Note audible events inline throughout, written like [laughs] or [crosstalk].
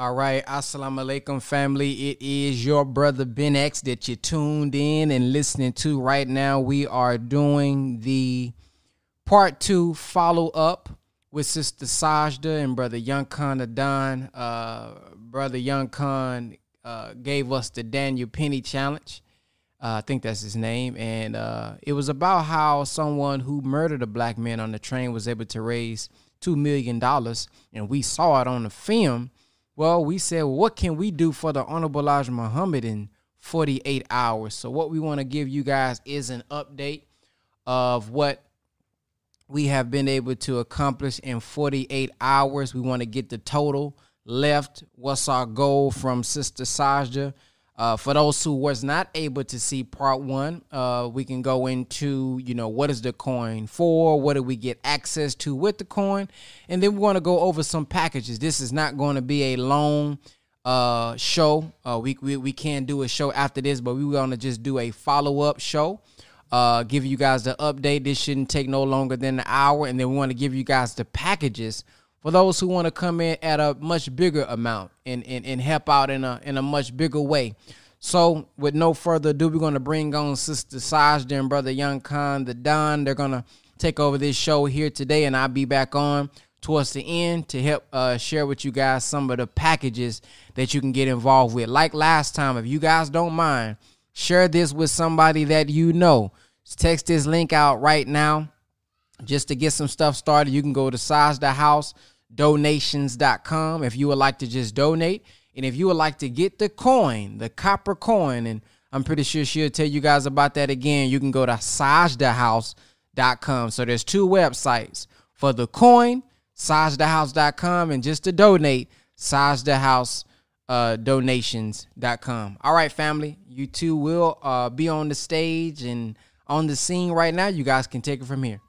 All right, assalamu alaikum, family. It is your brother Ben X that you tuned in and listening to right now. We are doing the part two follow up with Sister Sajdah and Brother Young Khan Adan. Uh, Brother Young Khan uh, gave us the Daniel Penny Challenge. Uh, I think that's his name. And uh, it was about how someone who murdered a black man on the train was able to raise $2 million. And we saw it on the film well, we said, what can we do for the Honorable Elijah Muhammad in 48 hours? So, what we want to give you guys is an update of what we have been able to accomplish in 48 hours. We want to get the total left. What's our goal from Sister Sajdah? Uh, for those who was not able to see part one, uh, we can go into, you know, what is the coin for? What do we get access to with the coin? And then we're going to go over some packages. This is not going to be a long uh, show. Uh, we, we, we can do a show after this, but we're going to just do a follow up show. Uh, give you guys the update. This shouldn't take no longer than an hour. And then we want to give you guys the packages for those who want to come in at a much bigger amount and, and, and help out in a in a much bigger way. So, with no further ado, we're going to bring on Sister Sajdah and Brother Young Khan, the Don. They're going to take over this show here today, and I'll be back on towards the end to help uh, share with you guys some of the packages that you can get involved with. Like last time, if you guys don't mind, share this with somebody that you know. text this link out right now just to get some stuff started. You can go to sajdaHouseDonations.com if you would like to just donate. And if you would like to get the coin, the copper coin, and I'm pretty sure she'll tell you guys about that again, you can go to sajdahouse.com. So there's two websites for the coin, sajdahouse.com, and just to donate, sajdahouse uh, donations.com. All right, family, you two will uh, be on the stage and on the scene right now. You guys can take it from here.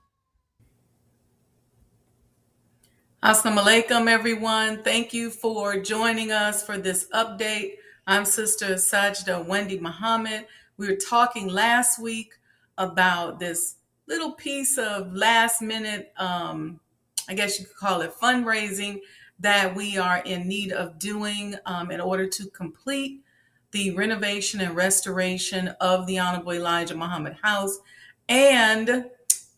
Assalamu alaikum, everyone. Thank you for joining us for this update. I'm Sister Sajdah Wendy Muhammad. We were talking last week about this little piece of last minute, um, I guess you could call it fundraising, that we are in need of doing um, in order to complete the renovation and restoration of the Honorable Elijah Muhammad House and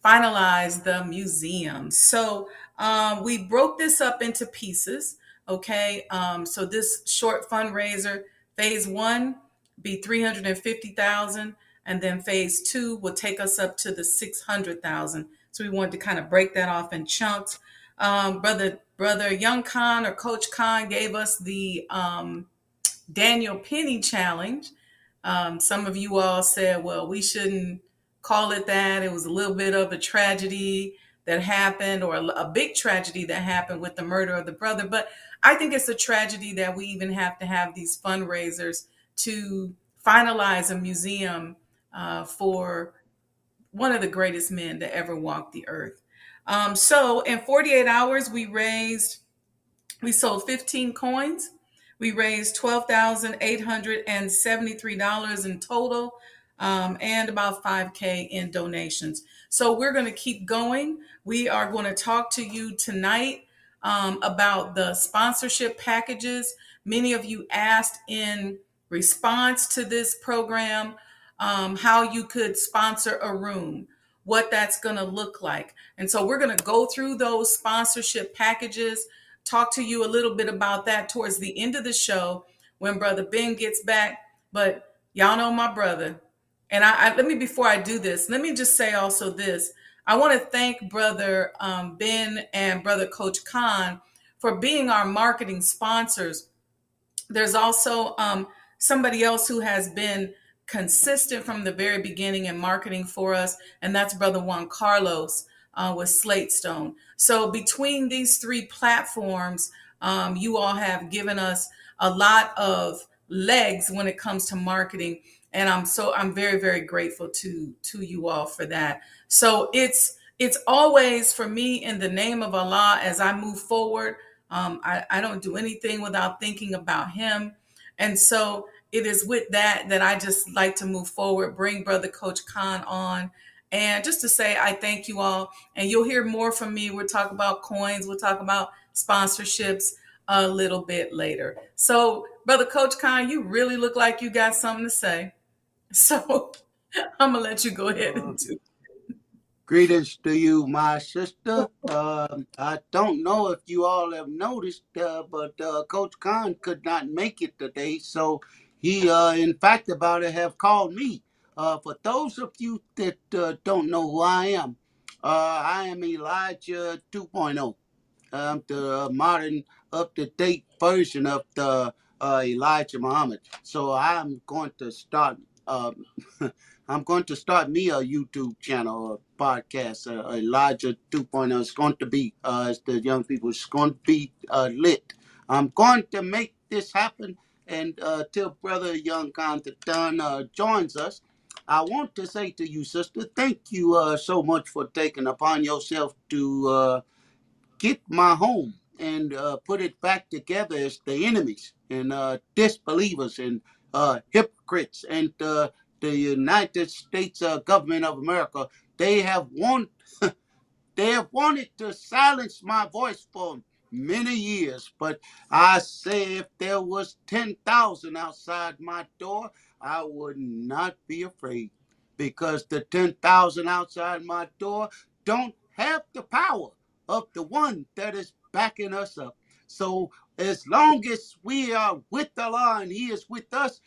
finalize the museum. So, um, we broke this up into pieces. Okay. Um, so this short fundraiser, phase one, be 350,000. And then phase two will take us up to the 600,000. So we wanted to kind of break that off in chunks. Um, brother, brother Young Khan or Coach Khan gave us the um, Daniel Penny challenge. Um, some of you all said, well, we shouldn't call it that. It was a little bit of a tragedy that happened or a, big tragedy that happened with the murder of the brother. But I think it's a tragedy that we even have to have these fundraisers to finalize a museum uh, for one of the greatest men to ever walk the earth. Um, so in 48 hours, we raised, we sold 15 coins. We raised $12,873 in total um, and about 5K in donations. So we're going to keep going. We are going to talk to you tonight um, about the sponsorship packages. Many of you asked in response to this program um, how you could sponsor a room, what that's going to look like. And so we're going to go through those sponsorship packages, talk to you a little bit about that towards the end of the show when Brother Ben gets back. But y'all know my brother. And I, I let me, before I do this, let me just say also this. I want to thank Brother um, Ben and Brother Coach Khan for being our marketing sponsors. There's also um, somebody else who has been consistent from the very beginning in marketing for us, and that's Brother Juan Carlos uh, with Slate Stone. So between these three platforms, um, you all have given us a lot of legs when it comes to marketing and i'm so i'm very very grateful to to you all for that. So it's it's always for me in the name of allah as i move forward um, I, I don't do anything without thinking about him. And so it is with that that i just like to move forward bring brother coach khan on. And just to say i thank you all. And you'll hear more from me. We'll talk about coins. We'll talk about sponsorships a little bit later. So, Brother Coach Khan, you really look like you got something to say. [laughs] So, I'm going to let you go ahead and do Greetings to you, my sister. Um, I don't know if you all have noticed, uh, but uh, Coach Khan could not make it today, so he, uh, in fact, about it, have called me. Uh, for those of you that uh, don't know who I am, uh, I am Elijah 2.0. I'm the modern, up-to-date version of the uh, Elijah Muhammad. So I'm going to start. Um, [laughs] I'm going to start me a YouTube channel, a podcast, uh, Elijah 2.0. It's going to be, uh, as the young people, it's going to be uh, lit. I'm going to make this happen. And uh, till Brother Young Constantine uh, joins us, I want to say to you, sister, thank you uh, so much for taking upon yourself to uh, get my home and uh, put it back together as the enemies and uh, disbelievers and uh, hypocrites and uh, the United States uh, government of America. They have want, [laughs] they have wanted to silence my voice for many years, but I say if there was ten thousand outside my door, I would not be afraid, because the ten thousand outside my door don't have the power of the one that is backing us up. So as long as we are with the law and He is with us,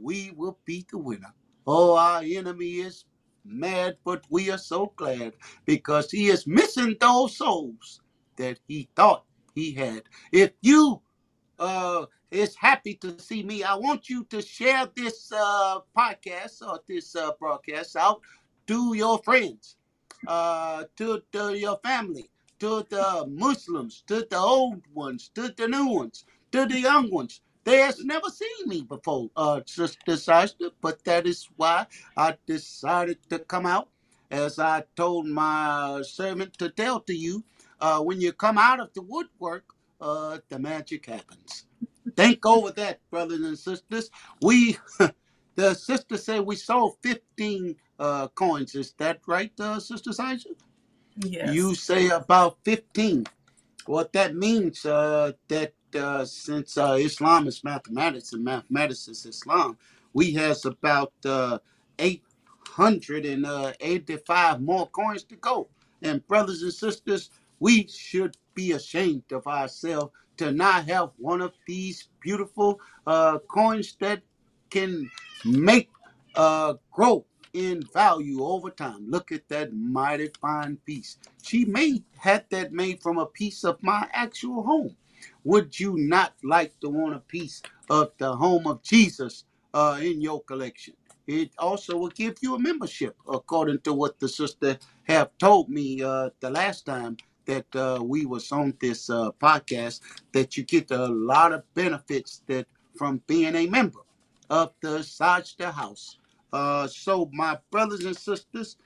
we will be the winner. Oh, our enemy is mad, but we are so glad because he is missing those souls that he thought he had. If you uh, is happy to see me, I want you to share this uh, podcast or this uh, broadcast out to your friends, uh, to, to your family, to the Muslims, to the old ones, to the new ones, to the young ones. They has never seen me before, uh, Sister Sasha, but that is why I decided to come out. As I told my servant to tell to you, uh, when you come out of the woodwork, uh, the magic happens. Think over that, brothers and sisters. We, [laughs] the sister said we sold 15 uh, coins. Is that right, uh, Sister Sasha? Yes. You say about 15. What that means, uh, that uh, since uh, Islam is mathematics and mathematics is Islam, we has about uh, 885 more coins to go. And brothers and sisters, we should be ashamed of ourselves to not have one of these beautiful uh, coins that can make uh, grow in value over time. Look at that mighty fine piece. She made had that made from a piece of my actual home. Would you not like to want a piece of the home of Jesus uh, in your collection? It also will give you a membership, according to what the sister have told me uh, the last time that uh, we was on this uh, podcast. That you get a lot of benefits that from being a member of the Sajdah House. Uh, so, my brothers and sisters,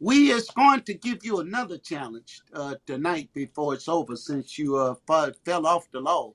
we is going to give you another challenge uh, tonight before it's over, since you uh, fa- fell off the log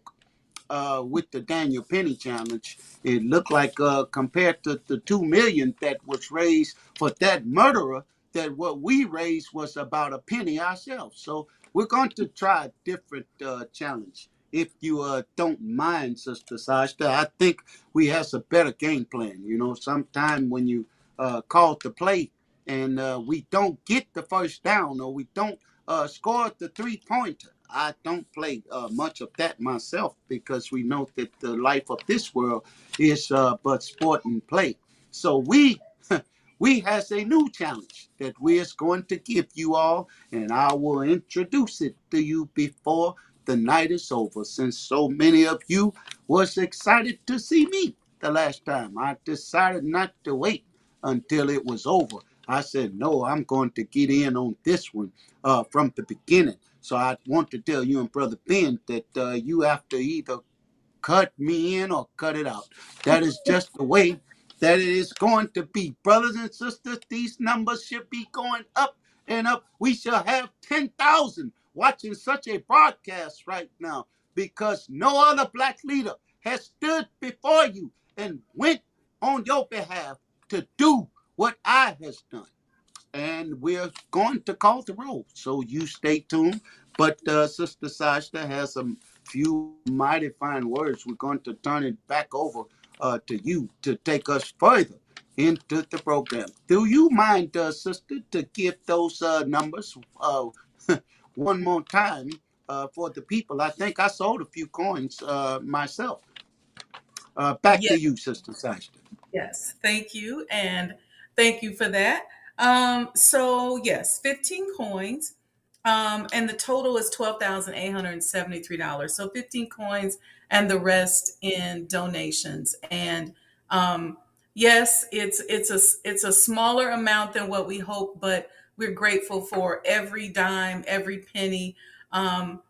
uh, with the Daniel Penny challenge. It looked like uh, compared to the two million that was raised for that murderer, that what we raised was about a penny ourselves. So we're going to try a different uh, challenge. If you uh, don't mind, Sister Sajdah, I think we has a better game plan. You know, sometime when you uh, call to play and uh, we don't get the first down or we don't uh, score the three pointer. I don't play uh, much of that myself because we know that the life of this world is uh, but sport and play. So we [laughs] we has a new challenge that we is going to give you all, and I will introduce it to you before the night is over. Since so many of you was excited to see me the last time, I decided not to wait until it was over. I said, no, I'm going to get in on this one uh, from the beginning. So I want to tell you and Brother Ben that uh, you have to either cut me in or cut it out. That is just the way that it is going to be. Brothers and sisters, these numbers should be going up and up. We shall have 10,000 watching such a broadcast right now because no other black leader has stood before you and went on your behalf to do what I has done. And we're going to call the roll. So you stay tuned. But uh, Sister Sajdah has a few mighty fine words, we're going to turn it back over uh, to you to take us further into the program. Do you mind, uh, sister, to give those uh, numbers uh, [laughs] one more time uh, for the people? I think I sold a few coins uh, myself. Uh, back Yes, to you, Sister Sajdah. yes. Thank you. And thank you for that. Um, so yes, 15 coins. Um, and the total is $12,873. So 15 coins and the rest in donations. And um, yes, it's it's a it's a smaller amount than what we hope, but we're grateful for every dime, every penny. Um,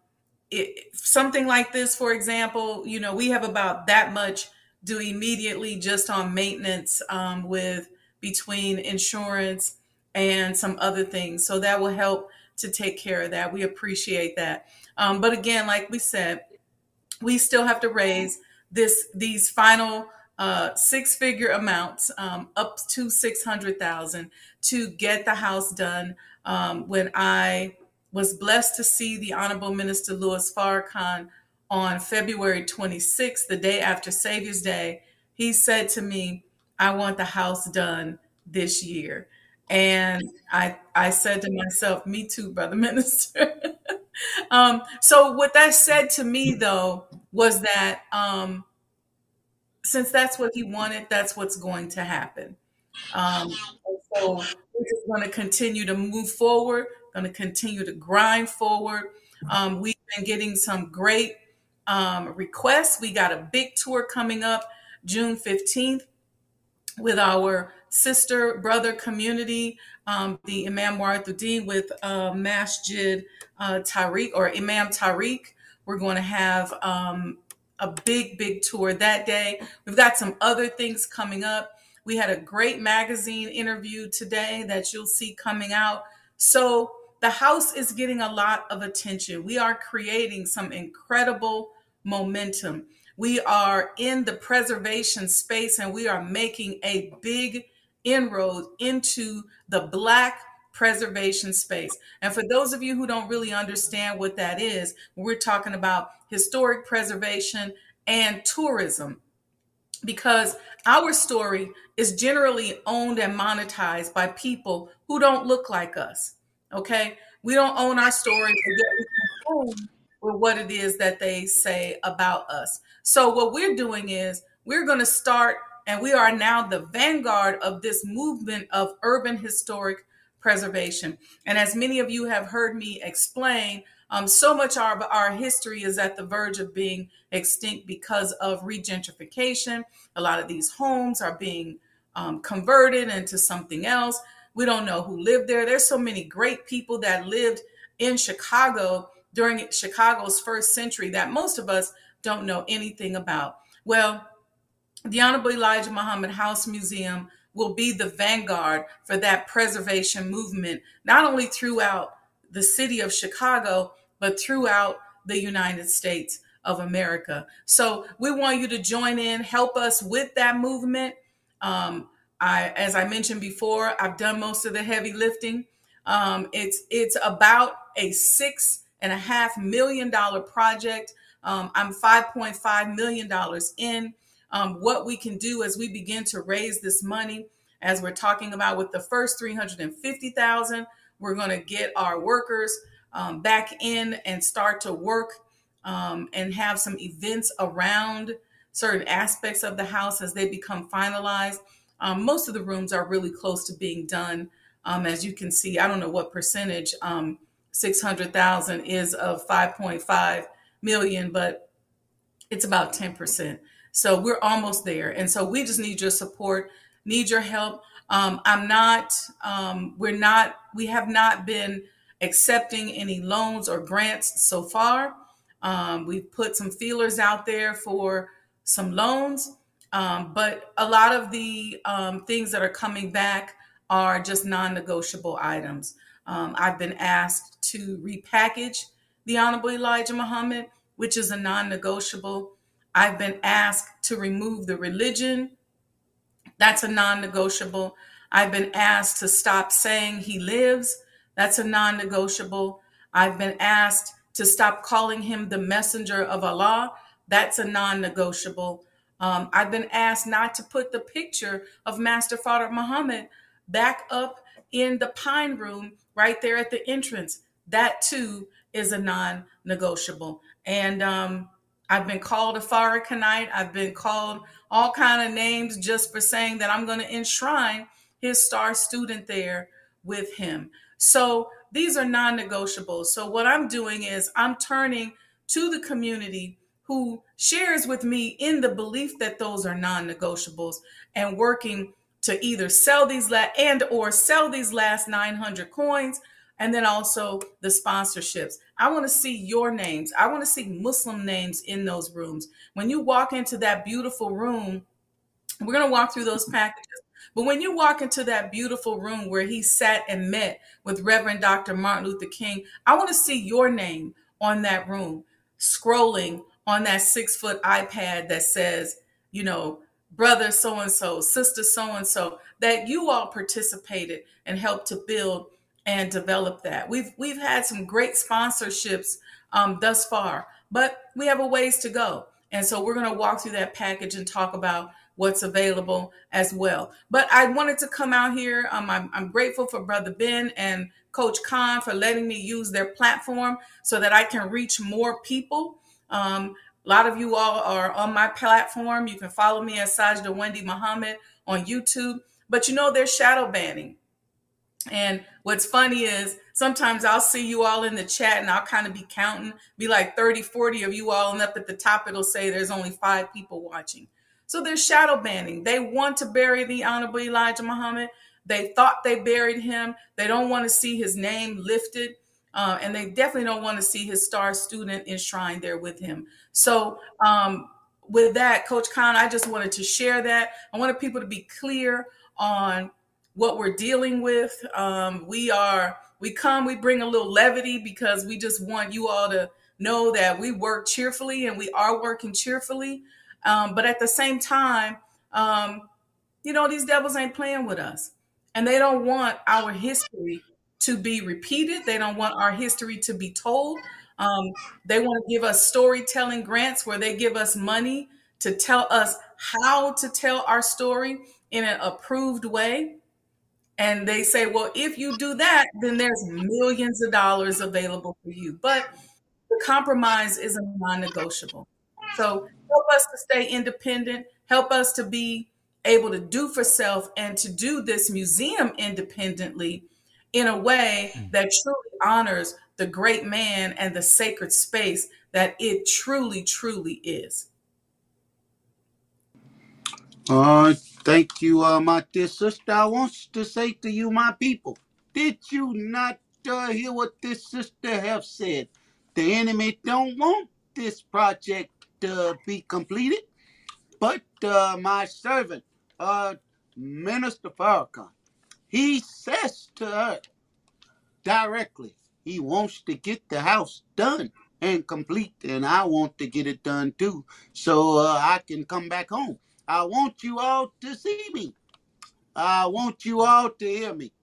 it, something like this, for example, you know, we have about that much due immediately just on maintenance um, with between insurance and some other things. So that will help to take care of that. We appreciate that. Um, but again, like we said, we still have to raise this these final uh, six figure amounts um, up to 600,000 to get the house done. Um, when I was blessed to see the Honorable Minister Louis Farrakhan on February 26th, the day after Savior's Day, he said to me, I want the house done this year. And I, I said to myself, me too, brother [laughs] minister. um, so what that said to me though was that um, since that's what he wanted, that's what's going to happen. Um, so we're just going to continue to move forward, going to continue to grind forward. Um, we've been getting some great um, requests. We got a big tour coming up June 15th with our sister brother community, um, the Imam Warithuddin with uh, Masjid uh, Tariq or Imam Tariq. We're going to have um, a big, big tour that day. We've got some other things coming up. We had a great magazine interview today that you'll see coming out. So the house is getting a lot of attention. We are creating some incredible momentum. We are in the preservation space and we are making a big inroad into the Black preservation space. And for those of you who don't really understand what that is, we're talking about historic preservation and tourism because our story is generally owned and monetized by people who don't look like us. Okay? We don't own our story, but yet we what it is that they say about us. So what we're doing is we're going to start and we are now the vanguard of this movement of urban historic preservation. And as many of you have heard me explain, um, so much of our, our history is at the verge of being extinct because of regentrification. A lot of these homes are being um, converted into something else. We don't know who lived there. There's so many great people that lived in Chicago during Chicago's first century that most of us don't know anything about. Well, the Honorable Elijah Muhammad House Museum will be the vanguard for that preservation movement, not only throughout the city of Chicago, but throughout the United States of America. So we want you to join in, help us with that movement. Um, I, as I mentioned before, I've done most of the heavy lifting. Um, it's it's about a six and a half million dollar project. Um, I'm 5.5 million dollars in. Um, what we can do as we begin to raise this money, as we're talking about with the first 350,000, we're going to get our workers um, back in and start to work um, and have some events around certain aspects of the house as they become finalized. Um, most of the rooms are really close to being done. Um, as you can see, I don't know what percentage um, 600,000 is of 5.5 million, but it's about 10%. So we're almost there. And so we just need your support, need your help. Um, I'm not, um, we're not, we have not been accepting any loans or grants so far. Um, we've put some feelers out there for some loans, um, but a lot of the um, things that are coming back are just non negotiable items. Um, I've been asked to repackage the Honorable Elijah Muhammad, which is a non negotiable. I've been asked to remove the religion. That's a non negotiable. I've been asked to stop saying he lives. That's a non negotiable. I've been asked to stop calling him the messenger of Allah. That's a non negotiable. Um, I've been asked not to put the picture of Master Fard Muhammad back up in the pine room right there at the entrance. That too is a non negotiable. And um, I've been called a Farrakhanite. I've been called all kind of names just for saying that I'm going to enshrine his star student there with him. So these are non-negotiables. So what I'm doing is I'm turning to the community who shares with me in the belief that those are non-negotiables and working to either sell these la- and or sell these last 900 coins and then also the sponsorships. I want to see your names. I want to see Muslim names in those rooms. When you walk into that beautiful room, we're going to walk through those packages. But when you walk into that beautiful room where he sat and met with Reverend Dr. Martin Luther King, I want to see your name on that room, scrolling on that six foot iPad that says, you know, brother so and so, sister so and so, that you all participated and helped to build and develop that. We've we've had some great sponsorships um, thus far, but we have a ways to go. And so we're going to walk through that package and talk about what's available as well. But I wanted to come out here. Um, I'm, I'm grateful for Brother Ben and Coach Khan for letting me use their platform so that I can reach more people. Um, a lot of you all are on my platform. You can follow me as Sajdah Wendy Muhammad on YouTube. But you know, there's shadow banning. And what's funny is sometimes I'll see you all in the chat and I'll kind of be counting, be like 30, 40 of you all, and up at the top it'll say there's only five people watching. So there's shadow banning. They want to bury the Honorable Elijah Muhammad. They thought they buried him. They don't want to see his name lifted. Uh, and they definitely don't want to see his star student enshrined there with him. So, um, with that, Coach Khan, I just wanted to share that. I wanted people to be clear on what we're dealing with. Um, we are, we come, we bring a little levity because we just want you all to know that we work cheerfully and we are working cheerfully. Um, but at the same time, um, you know, these devils ain't playing with us and they don't want our history to be repeated. They don't want our history to be told. Um, they want to give us storytelling grants where they give us money to tell us how to tell our story in an approved way. And they say, well, if you do that, then there's millions of dollars available for you. But the compromise is a non negotiable. So help us to stay independent, help us to be able to do for self and to do this museum independently in a way hmm. that truly honors the great man and the sacred space that it truly, truly is. Uh, thank you, uh, my dear sister. I want to say to you, my people, did you not uh, hear what this sister have said? The enemy don't want this project to be completed, but uh, my servant, uh, Minister Farrakhan, he says to her directly, he wants to get the house done and complete, and I want to get it done too, so uh, I can come back home. I want you all to see me. I want you all to hear me.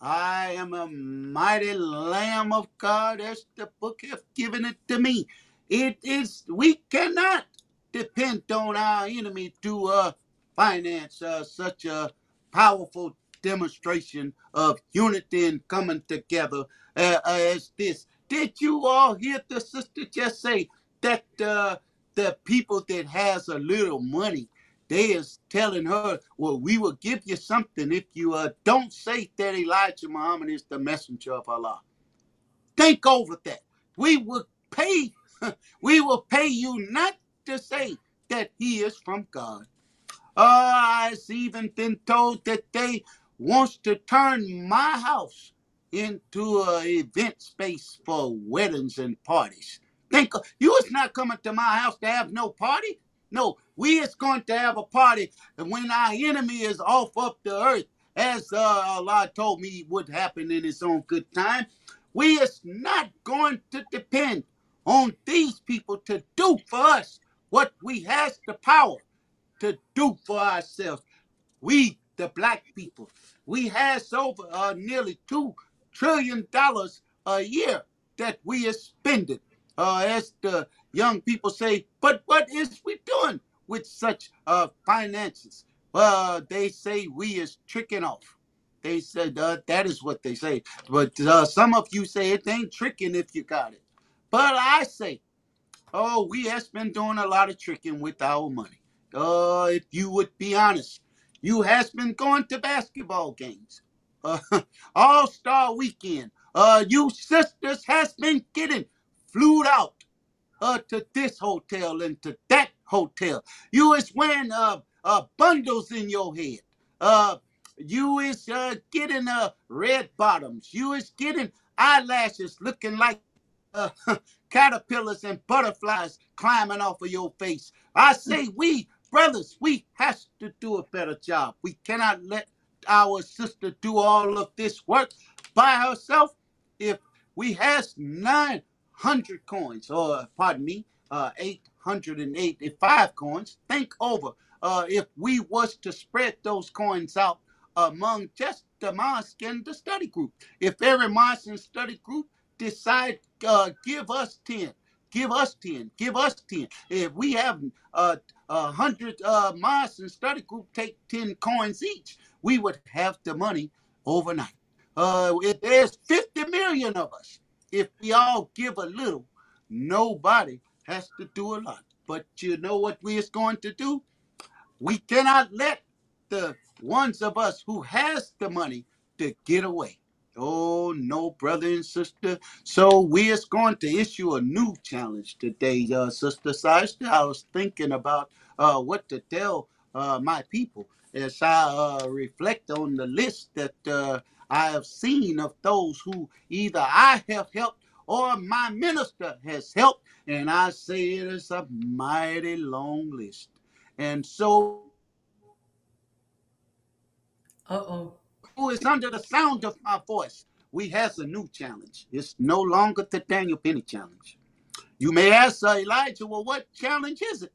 I am a mighty Lamb of God as the book has given it to me. It is we cannot depend on our enemy to uh, finance uh, such a powerful demonstration of unity and coming together uh, as this. Did you all hear the sister just say that uh, the people that has a little money they is telling her, well, we will give you something if you uh, don't say that Elijah Muhammad is the messenger of Allah. Think over that. We will pay, [laughs] we will pay you not to say that he is from God. Uh, I've even been told that they wants to turn my house into an event space for weddings and parties. Think you is not coming to my house to have no party. No, we is going to have a party when our enemy is off up the earth, as uh, Allah told me would happen in his own good time. We is not going to depend on these people to do for us what we has the power to do for ourselves. We, the black people, we has over uh, nearly two trillion dollars a year that we are spending. Uh, as the young people say, but what is we doing with such uh, finances? Uh, they say we is tricking off. They said uh, that is what they say. But uh, some of you say it ain't tricking if you got it. But I say, oh, we has been doing a lot of tricking with our money. Uh, if you would be honest, you has been going to basketball games, uh, [laughs] All Star Weekend. Uh, you sisters has been getting flew out uh, to this hotel and to that hotel. You is wearing uh, uh, bundles in your head. Uh, you is uh, getting uh, red bottoms. You is getting eyelashes looking like uh, [laughs] caterpillars and butterflies climbing off of your face. I say we, brothers, we has to do a better job. We cannot let our sister do all of this work by herself. If we has 900 coins, or pardon me, uh, 885 coins, think over uh, if we was to spread those coins out among just the mosque and the study group. If every mosque and study group decide uh, give us 10, give us 10, give us 10. If we have uh, a hundred uh, mosques and study group take 10 coins each, we would have the money overnight. Uh, if there's 50 million of us, if we all give a little, nobody has to do a lot. But you know what we is going to do? We cannot let the ones of us who has the money to get away. Oh no, brother and sister. So we is going to issue a new challenge today, uh, Sister Sister. I was thinking about uh, what to tell uh, my people as I uh, reflect on the list that uh, I have seen of those who either I have helped or my minister has helped, and I say it is a mighty long list. And so Uh oh. Who is under the sound of my voice, we has a new challenge. It's no longer the Daniel Penny challenge. You may ask uh, Elijah, well, what challenge is it?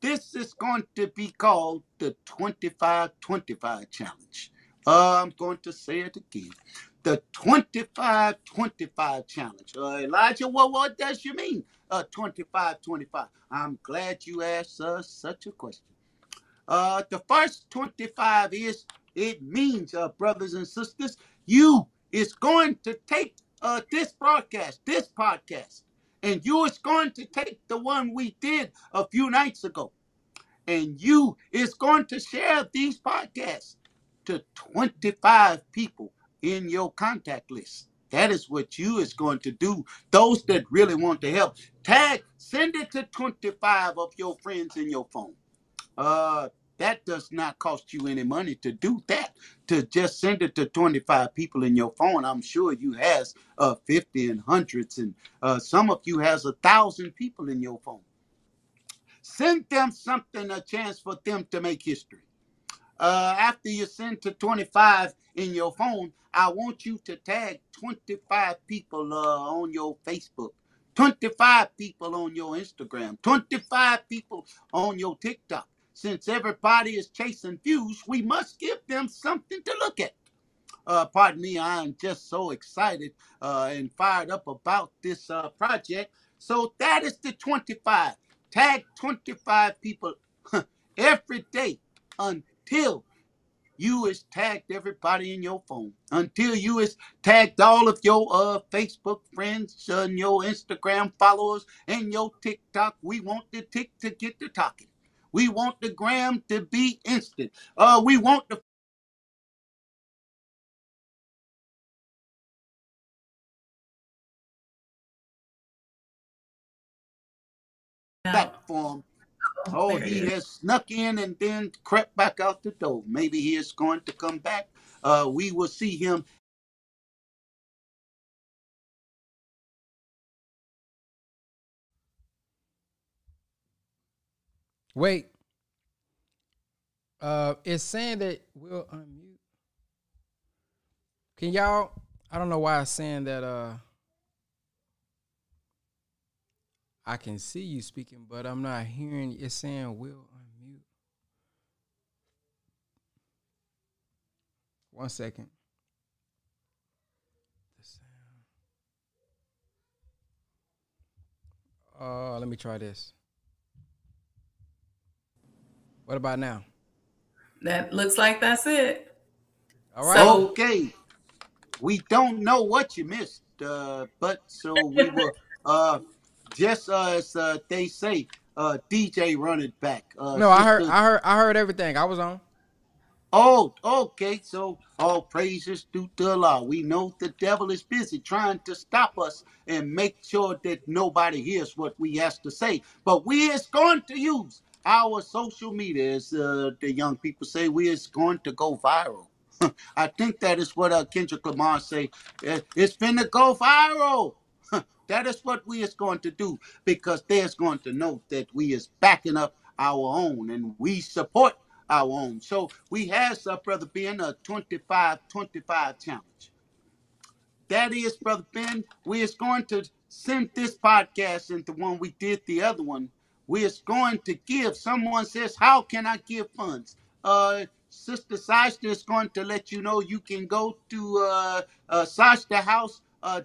This is going to be called the 25-25 challenge. Uh, I'm going to say it again. The 25-25 challenge. Uh, Elijah, well, what does you mean, uh, 25-25? I'm glad you asked us such a question. Uh, the first 25 is it means, uh, brothers and sisters, you is going to take uh, this broadcast, this podcast, and you is going to take the one we did a few nights ago, and you is going to share these podcasts to 25 people in your contact list. That is what you is going to do. Those that really want to help, tag, send it to 25 of your friends in your phone. Uh, that does not cost you any money to do that. To just send it to 25 people in your phone. I'm sure you has uh 50 and hundreds, and uh, some of you has a thousand people in your phone. Send them something, a chance for them to make history. Uh, after you send to 25 in your phone, I want you to tag 25 people uh, on your Facebook, 25 people on your Instagram, 25 people on your TikTok. Since everybody is chasing views, we must give them something to look at. Uh, pardon me, I am just so excited uh, and fired up about this uh, project. So that is the 25. Tag 25 people every day until you is tagged everybody in your phone. Until you is tagged all of your uh, Facebook friends and your Instagram followers and your TikTok. We want the tick to get to talking. We want the gram to be instant. Uh, we want the platform. Oh, he he has snuck in and then crept back out the door. Maybe he is going to come back. Uh, we will see him. Wait. Uh, it's saying that we'll unmute. Can y'all? I don't know why it's saying that. Uh, I can see you speaking, but I'm not hearing. It's saying we'll unmute. One second. The sound. Uh, let me try this. What about now? That looks like that's it. All right. So- Okay. We don't know what you missed, uh, but so we will [laughs] uh, just uh, as uh, they say, uh, DJ run it back. Uh, no, I heard, Sister- I heard, I heard everything. I was on. Oh, okay. So all praises due to Allah. We know the devil is busy trying to stop us and make sure that nobody hears what we has to say. But we is going to use our social media, as uh, the young people say. We is going to go viral. [laughs] I think that is what uh, Kendrick Lamar say. Uh, It's finna go viral. [laughs] That is what we is going to do because there's going to know that we is backing up our own and we support our own. So we has uh, brother Ben a 25-25 challenge. That is, brother Ben, we is going to send this podcast into one we did the other one. We is going to give. Someone says, "How can I give funds?" Uh, Sister Sajdah is going to let you know you can go to uh, uh, uh,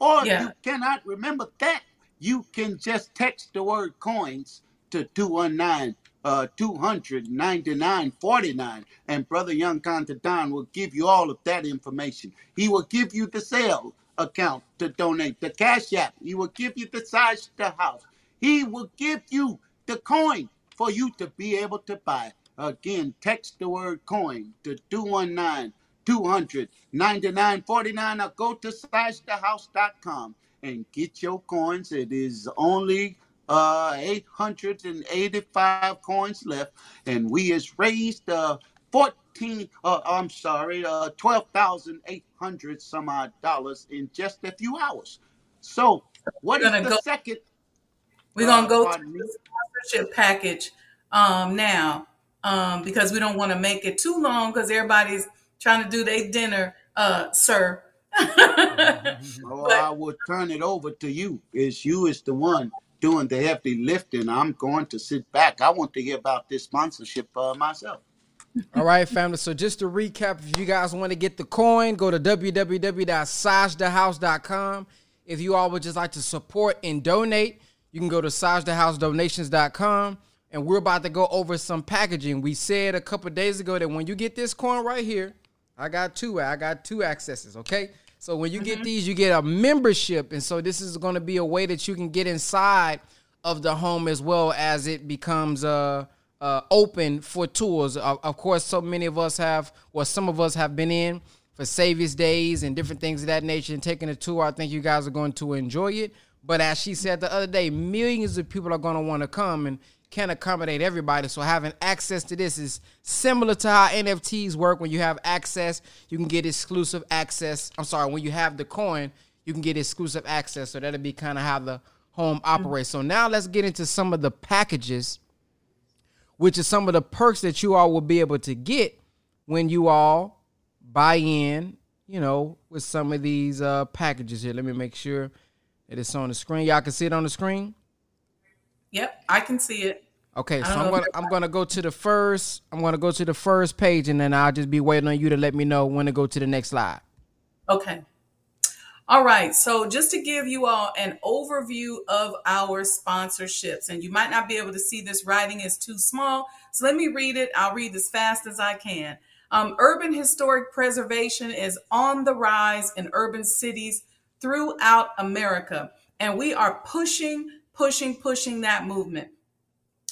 or if you cannot remember that, you can just text the word coins to 219 uh 299.49 and brother young Don will give you all of that information. He will give you the sale account to donate the cash app. He will give you the size of the house. He will give you the coin for you to be able to buy. Again text the word coin to 219 200 9949 or go to sajdahouse.com and get your coins. It is only uh 885 coins left, and we has raised uh 14 uh I'm sorry, uh 12,800 some odd dollars in just a few hours. So what We're is the go- second We're gonna Uh, go to the sponsorship package um, now um, because we don't want to make it too long because everybody's trying to do their dinner, uh, sir. [laughs] Oh, But- I will turn it over to you. It's you is the one doing the heavy lifting. I'm going to sit back. I want to hear about this sponsorship uh, myself. All right, family. So just to recap, if you guys want to get the coin, go to www.sajdahouse.com. If you all would just like to support and donate, you can go to sajdaHouseDonations.com. And we're about to go over some packaging. We said a couple days ago that when you get this coin right here, I got two. I got two accesses. Okay. So when you get these, you get a membership, and so this is going to be a way that you can get inside of the home as well as it becomes uh, uh, open for tours. Of, of course, so many of us have, or some of us have been in for Savior's Days and different things of that nature and taking a tour. I think you guys are going to enjoy it. But as she said the other day, millions of people are going to want to come and can't accommodate everybody. So having access to this is similar to how NFTs work. When you have access, you can get exclusive access. I'm sorry, when you have the coin, you can get exclusive access. So that'll be kind of how the home operates. So now let's get into some of the packages, which is some of the perks that you all will be able to get when you all buy in, you know, with some of these uh, packages here. Let me make sure that it's on the screen. Y'all can see it on the screen. Yep, I can see it. Okay, so I'm gonna I'm gonna go to the first I'm gonna go to the first page and then I'll just be waiting on you to let me know when to go to the next slide. Okay. All right. So, just to give you all an overview of our sponsorships, and you might not be able to see this writing is too small. So, let me read it. I'll read as fast as I can. Um, urban historic preservation is on the rise in urban cities throughout America, and we are pushing, pushing, pushing that movement.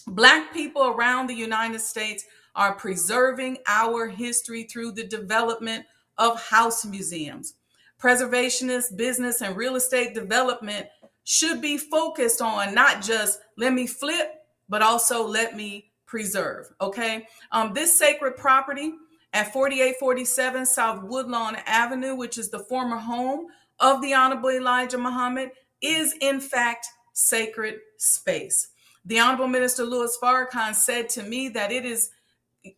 Black people around the United States are preserving our history through the development of house museums. Preservationist business and real estate development should be focused on not just let me flip, but also let me preserve. Okay. Um, this sacred property at 4847 South Woodlawn Avenue, which is the former home of the Honorable Elijah Muhammad, is in fact sacred space. The Honorable Minister Louis Farrakhan said to me that it is,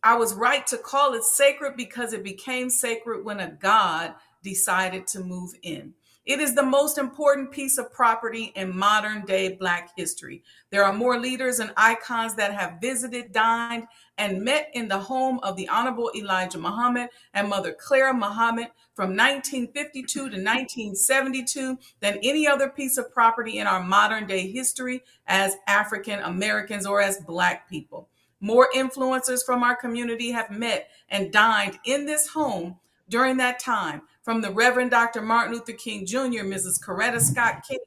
I was right to call it sacred because it became sacred when a God decided to move in. It is the most important piece of property in modern day Black history. There are more leaders and icons that have visited, dined, and met in the home of the Honorable Elijah Muhammad and Mother Clara Muhammad from 1952 to 1972 than any other piece of property in our modern day history as African Americans or as Black people. More influencers from our community have met and dined in this home during that time, from the Reverend Dr. Martin Luther King Jr., Mrs. Coretta Scott King,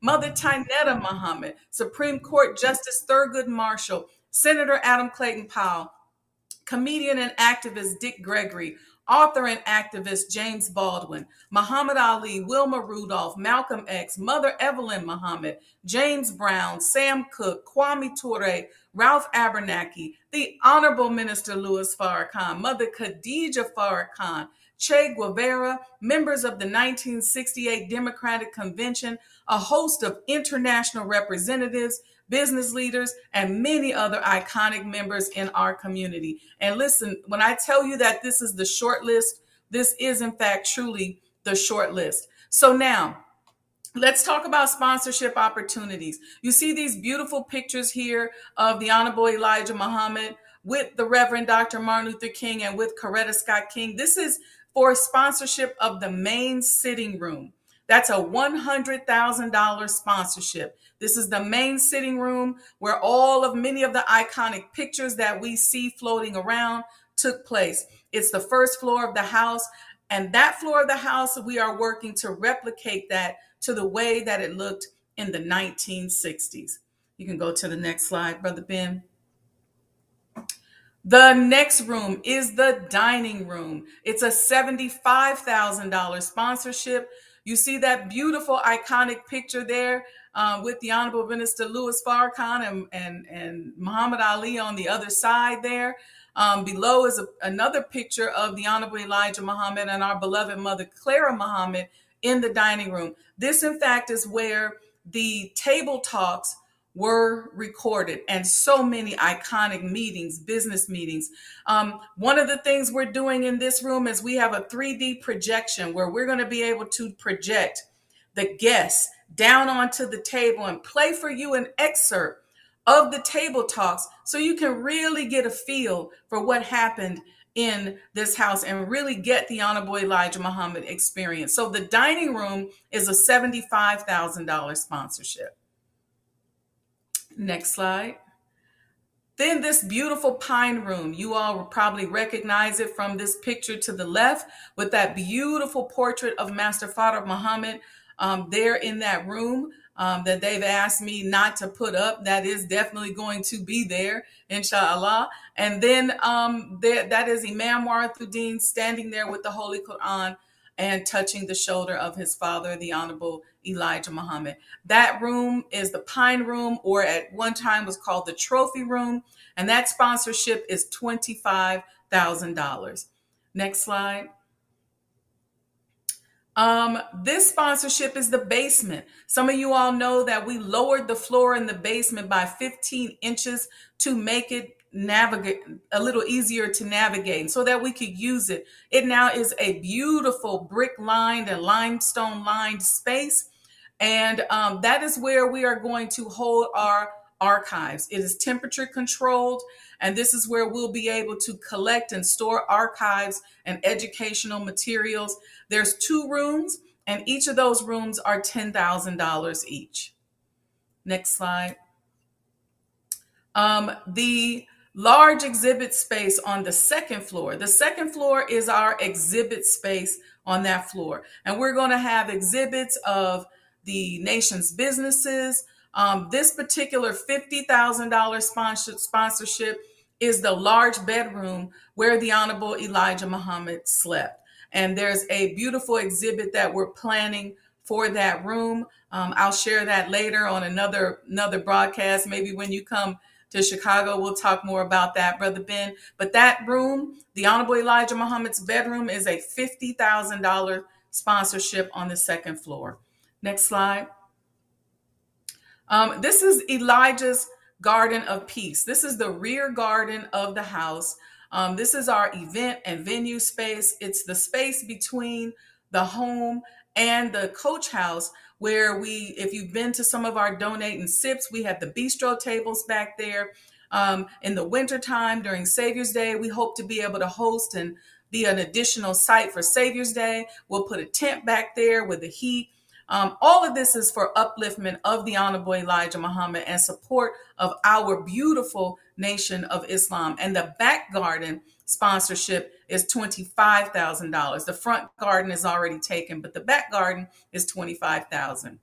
Mother Tynetta Muhammad, Supreme Court Justice Thurgood Marshall, Senator Adam Clayton Powell, comedian and activist Dick Gregory, author and activist James Baldwin, Muhammad Ali, Wilma Rudolph, Malcolm X, Mother Evelyn Muhammad, James Brown, Sam Cooke, Kwame Ture, Ralph Abernathy, the Honorable Minister Louis Farrakhan, Mother Khadija Farrakhan, Che Guevara, members of the 1968 Democratic Convention, a host of international representatives, business leaders, and many other iconic members in our community. And listen, when I tell you that this is the short list, this is in fact truly the short list. So now, Let's talk about sponsorship opportunities. You see these beautiful pictures here of the Honorable Elijah Muhammad with the Reverend Dr. Martin Luther King and with Coretta Scott King. This is for sponsorship of the main sitting room. That's a $100,000 sponsorship. This is the main sitting room where all of many of the iconic pictures that we see floating around took place. It's the first floor of the house. And that floor of the house, we are working to replicate that to the way that it looked in the 1960s. You can go to the next slide, Brother Ben. The next room is the dining room. It's a $75,000 sponsorship. You see that beautiful, iconic picture there uh, with the Honorable Minister Louis Farrakhan and, and, and Muhammad Ali on the other side there. Um, below is a, another picture of the Honorable Elijah Muhammad and our beloved mother, Clara Muhammad, in the dining room. This, in fact, is where the table talks were recorded and so many iconic meetings, business meetings. Um, one of the things we're doing in this room is we have a 3D projection where we're going to be able to project the guests down onto the table and play for you an excerpt of the table talks so you can really get a feel for what happened in this house and really get the Honorable Elijah Muhammad experience. So the dining room is a $75,000 sponsorship. Next slide. Then this beautiful pine room, you all will probably recognize it from this picture to the left with that beautiful portrait of Master Fard Muhammad um, there in that room um, that they've asked me not to put up. That is definitely going to be there, inshallah. And then um, that is Imam Warithuddin standing there with the Holy Quran and touching the shoulder of his father, the Honorable Elijah Muhammad. That room is the Pine Room, or at one time was called the Trophy Room, and that sponsorship is $25,000. Next slide. Um, this sponsorship is the basement. Some of you all know that we lowered the floor in the basement by 15 inches to make it navigate a little easier to navigate so that we could use it. It now is a beautiful brick lined and limestone lined space. And um, that is where we are going to hold our archives. It is temperature controlled, and this is where we'll be able to collect and store archives and educational materials. There's two rooms, and each of those rooms are $10,000 each. Next slide. Um, the large exhibit space on the second floor. The second floor is our exhibit space on that floor. And we're going to have exhibits of the nation's businesses, um, this particular $50,000 sponsorship is the large bedroom where the Honorable Elijah Muhammad slept. And there's a beautiful exhibit that we're planning for that room. Um, I'll share that later on another another broadcast. Maybe when you come to Chicago, we'll talk more about that, Brother Ben. But that room, the Honorable Elijah Muhammad's bedroom, is a $50,000 sponsorship on the second floor. Next slide. Um, this is Elijah's Garden of Peace. This is the rear garden of the house. Um, this is our event and venue space. It's the space between the home and the coach house where we, if you've been to some of our donating sips, we have the bistro tables back there. Um, in the wintertime during Savior's Day, we hope to be able to host and be an additional site for Savior's Day. We'll put a tent back there with the heat. Um, all of this is for upliftment of the Honorable Elijah Muhammad and support of our beautiful nation of Islam. And the back garden sponsorship is $25,000. The front garden is already taken, but the back garden is 25,000.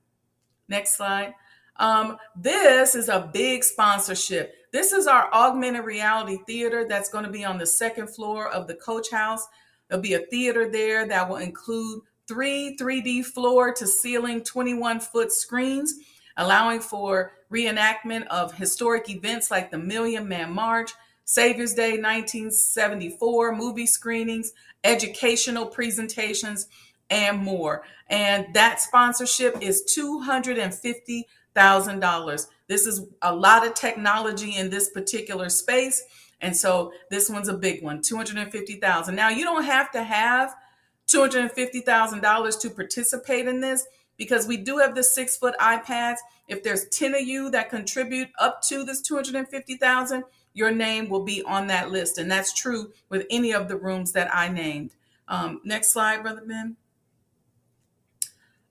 Next slide. Um, this is a big sponsorship. This is our augmented reality theater that's going to be on the second floor of the coach house. There'll be a theater there that will include three 3D floor to ceiling 21 foot screens, allowing for reenactment of historic events like the Million Man March, Savior's Day 1974, movie screenings, educational presentations, and more. And that sponsorship is $250,000. This is a lot of technology in this particular space. And so this one's a big one, 250,000. Now you don't have to have $250,000 to participate in this because we do have the six foot iPads. If there's 10 of you that contribute up to this 250,000, your name will be on that list. And that's true with any of the rooms that I named. Um, next slide, Brother Ben.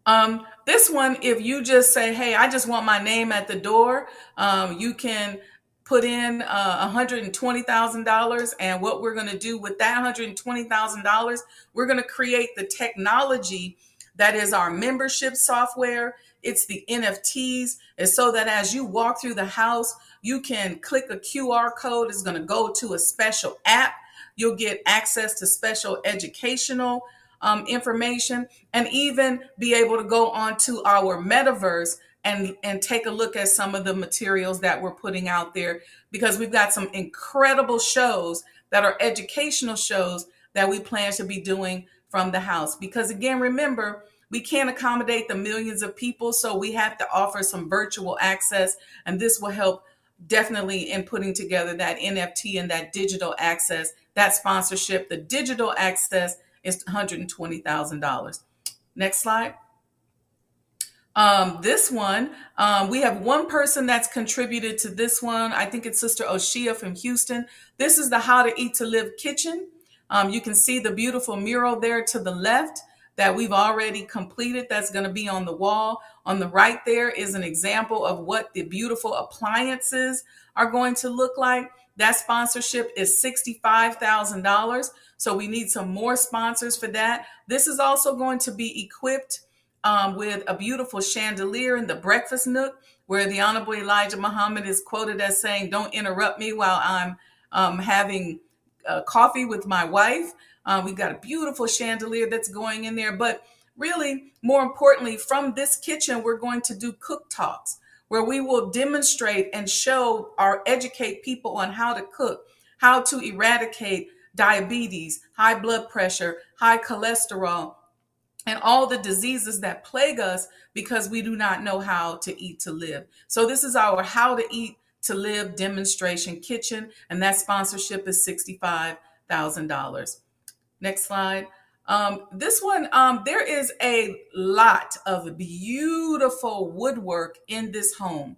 Um, this one, if you just say, hey, I just want my name at the door, um, you can put in uh, $120,000. And what we're going to do with that $120,000, we're going to create the technology that is our membership software. It's the NFTs. It's so that as you walk through the house, you can click a QR code. It's going to go to a special app. You'll get access to special educational um, information and even be able to go onto our metaverse and and take a look at some of the materials that we're putting out there because we've got some incredible shows that are educational shows that we plan to be doing from the house. Because again remember we can't accommodate the millions of people so we have to offer some virtual access and this will help definitely in putting together that nft and that digital access. That sponsorship the digital access is $120000 next slide um, this one, um, we have one person that's contributed to this one. I think it's Sister Oshia from Houston. This is the How to Eat to Live kitchen. Um, you can see the beautiful mural there to the left that we've already completed that's going to be on the wall. On the right there is an example of what the beautiful appliances are going to look like. That sponsorship is $65,000. So we need some more sponsors for that. This is also going to be equipped um, with a beautiful chandelier in the breakfast nook, where the Honorable Elijah Muhammad is quoted as saying, Don't interrupt me while I'm um, having uh, coffee with my wife. Uh, we've got a beautiful chandelier that's going in there. But really, more importantly, from this kitchen, we're going to do cook talks where we will demonstrate and show or educate people on how to cook, how to eradicate diabetes, high blood pressure, high cholesterol, and all the diseases that plague us because we do not know how to eat to live. So, this is our How to Eat to Live demonstration kitchen, and that sponsorship is $65,000. Next slide. Um, this one, um, there is a lot of beautiful woodwork in this home.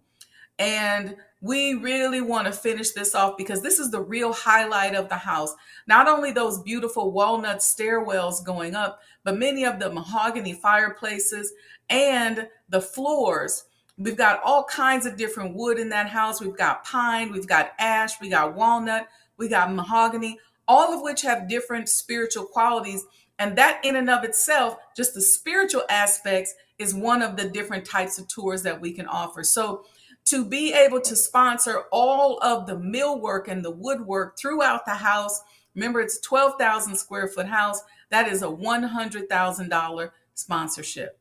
And we really want to finish this off because this is the real highlight of the house. Not only those beautiful walnut stairwells going up, but many of the mahogany fireplaces and the floors. We've got all kinds of different wood in that house. We've got pine, we've got ash, we got walnut, we got mahogany, all of which have different spiritual qualities. And that, in and of itself, just the spiritual aspects, is one of the different types of tours that we can offer. So, to be able to sponsor all of the millwork and the woodwork throughout the house. Remember, it's 12,000 square foot house. That is a $100,000 sponsorship.